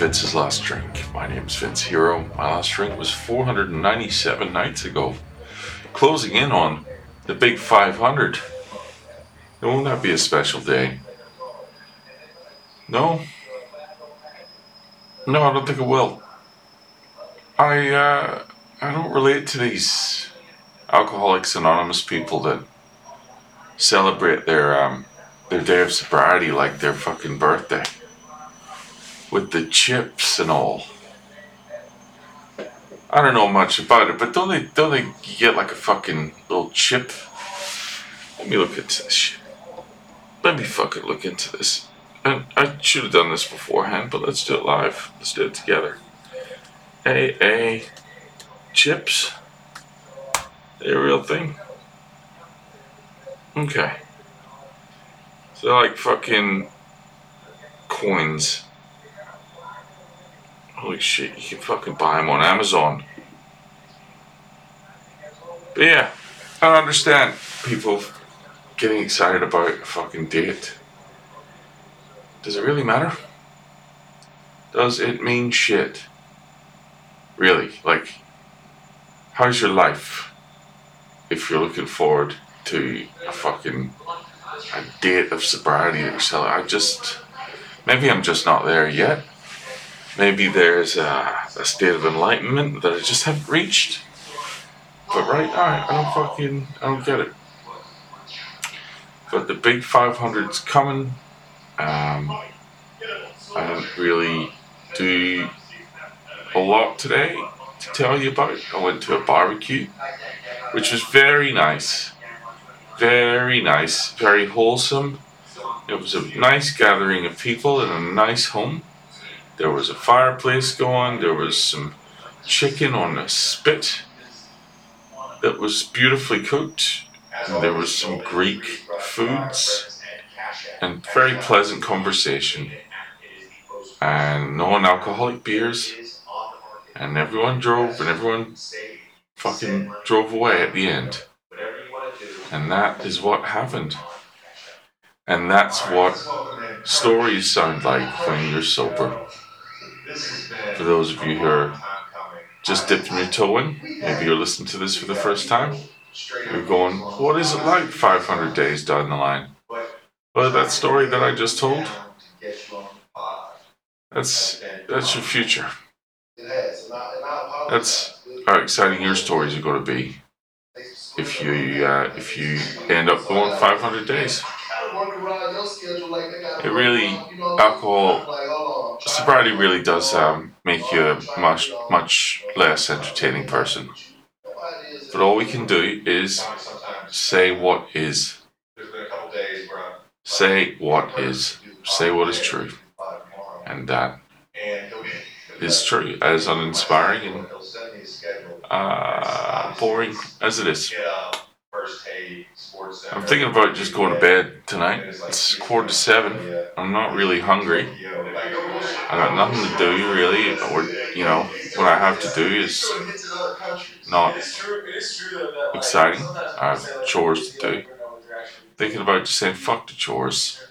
Vince's Last Drink. My name is Vince Hero. My last drink was 497 nights ago, closing in on the big 500. It Won't that be a special day? No? No, I don't think it will. I, uh, I don't relate to these Alcoholics Anonymous people that celebrate their, um, their day of sobriety like their fucking birthday with the chips and all. I don't know much about it, but don't they don't they get like a fucking little chip? Let me look into this shit. Let me fucking look into this. And I should have done this beforehand, but let's do it live. Let's do it together. AA chips. They a real thing? Okay. So they're like fucking coins. Holy shit, you can fucking buy them on Amazon. But yeah, I understand people getting excited about a fucking date. Does it really matter? Does it mean shit? Really? Like, how's your life if you're looking forward to a fucking a date of sobriety you're selling? I just, maybe I'm just not there yet. Maybe there's a, a state of enlightenment that I just haven't reached. But right now, I don't fucking, I don't get it. But the big 500's coming. Um, I didn't really do a lot today to tell you about. I went to a barbecue, which was very nice. Very nice, very wholesome. It was a nice gathering of people in a nice home. There was a fireplace going, there was some chicken on a spit that was beautifully cooked. And there was some Greek foods and very pleasant conversation. And non-alcoholic beers. And everyone drove and everyone fucking drove away at the end. And that is what happened. And that's what stories sound like when you're sober for those of you who are just dipping your toe in maybe you're listening to this for the first time you're going what is it like 500 days down the line well that story that i just told that's that's your future. That's how exciting your stories are going to be if you uh, if you end up going 500 days. It really alcohol sobriety really does um, make you a much much less entertaining person. But all we can do is say what is. Say what is. Say what is true and that is true, as uninspiring and uh, boring as it is. I'm thinking about just going to bed tonight. It's quarter to seven. I'm not really hungry. I got nothing to do really, or you know, what I have to do is not exciting. I have chores to do. Thinking about just saying fuck the chores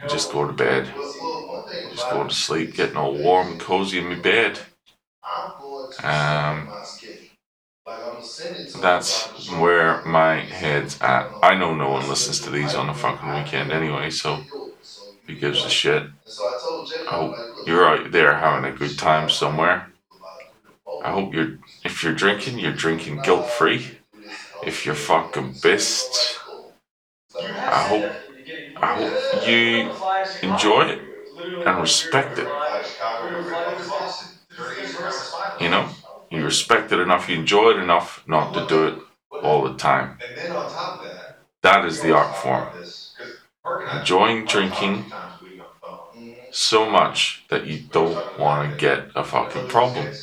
and just go to bed. Just going to sleep, getting all warm and cozy in my bed. Um, that's where my head's at. I know no one listens to these on a fucking weekend anyway, so who gives a shit? I hope you're out there having a good time somewhere. I hope you're, if you're drinking, you're drinking guilt free. If you're fucking pissed, I hope, I hope you enjoy it and respect it. You know, you respect it enough, you enjoy it enough not to do it all the time. That is the art form. Enjoying drinking so much that you don't want to get a fucking problem.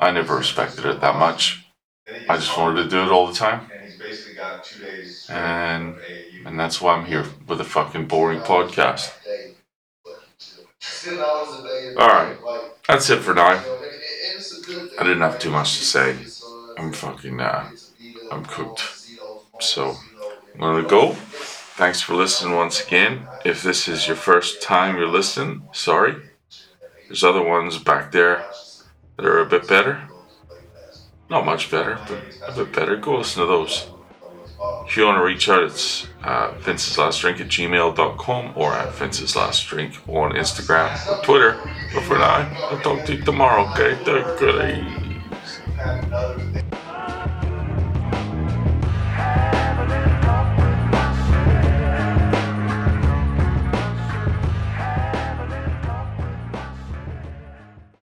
I never respected it that much. I just wanted to do it all the time. And and that's why I'm here with a fucking boring podcast. Alright, that's it for now. I didn't have too much to say. I'm fucking, uh, I'm cooked. So, I'm gonna go. Thanks for listening once again. If this is your first time you're listening, sorry. There's other ones back there that are a bit better. Not much better, but a bit better. Go listen to those. If you want to reach out, it's uh, Vince's Last Drink at gmail.com or at Vince's Last Drink on Instagram or Twitter. But for now, I'll talk to you tomorrow, okay? Take.